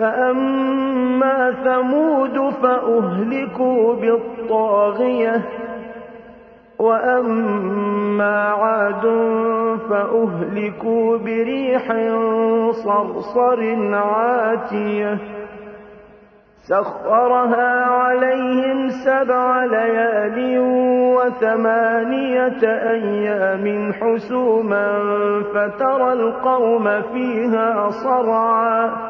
فأما ثمود فأهلكوا بالطاغية وأما عاد فأهلكوا بريح صرصر عاتية. سخرها عليهم سبع ليال وثمانية أيام حسوما فترى القوم فيها صرعا.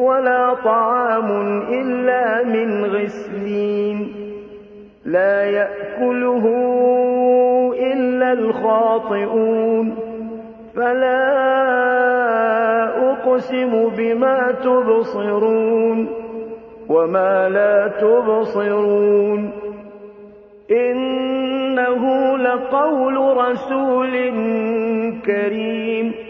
ولا طعام إلا من غسلين. لا يأكله إلا الخاطئون. فلا أقسم بما تبصرون وما لا تبصرون. إن وإنه لقول رسول كريم.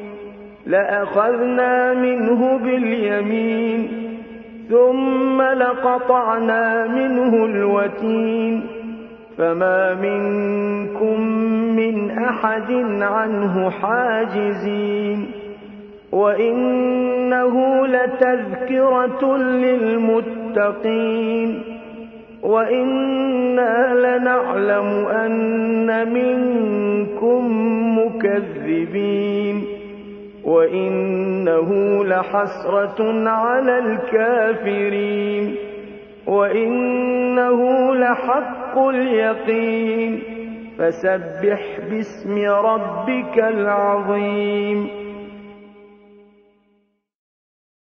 لأخذنا منه باليمين ثم لقطعنا منه الوتين. فما منكم من أحد عنه حاجزين. وإنه لتذكرة للمتقين. وإنا لنعلم أن وإنه لحسرة على الكافرين وإنه لحق اليقين فسبح باسم ربك العظيم